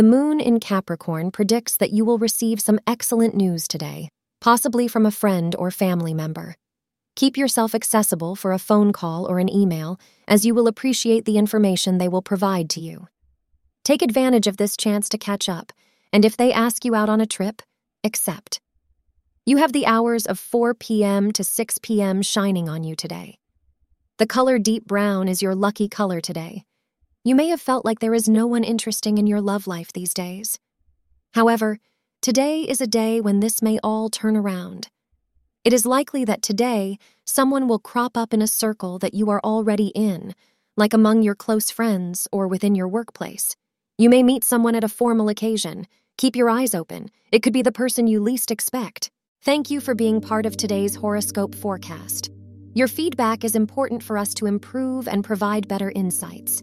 the moon in Capricorn predicts that you will receive some excellent news today, possibly from a friend or family member. Keep yourself accessible for a phone call or an email, as you will appreciate the information they will provide to you. Take advantage of this chance to catch up, and if they ask you out on a trip, accept. You have the hours of 4 p.m. to 6 p.m. shining on you today. The color deep brown is your lucky color today. You may have felt like there is no one interesting in your love life these days. However, today is a day when this may all turn around. It is likely that today someone will crop up in a circle that you are already in, like among your close friends or within your workplace. You may meet someone at a formal occasion. Keep your eyes open. It could be the person you least expect. Thank you for being part of today's horoscope forecast. Your feedback is important for us to improve and provide better insights.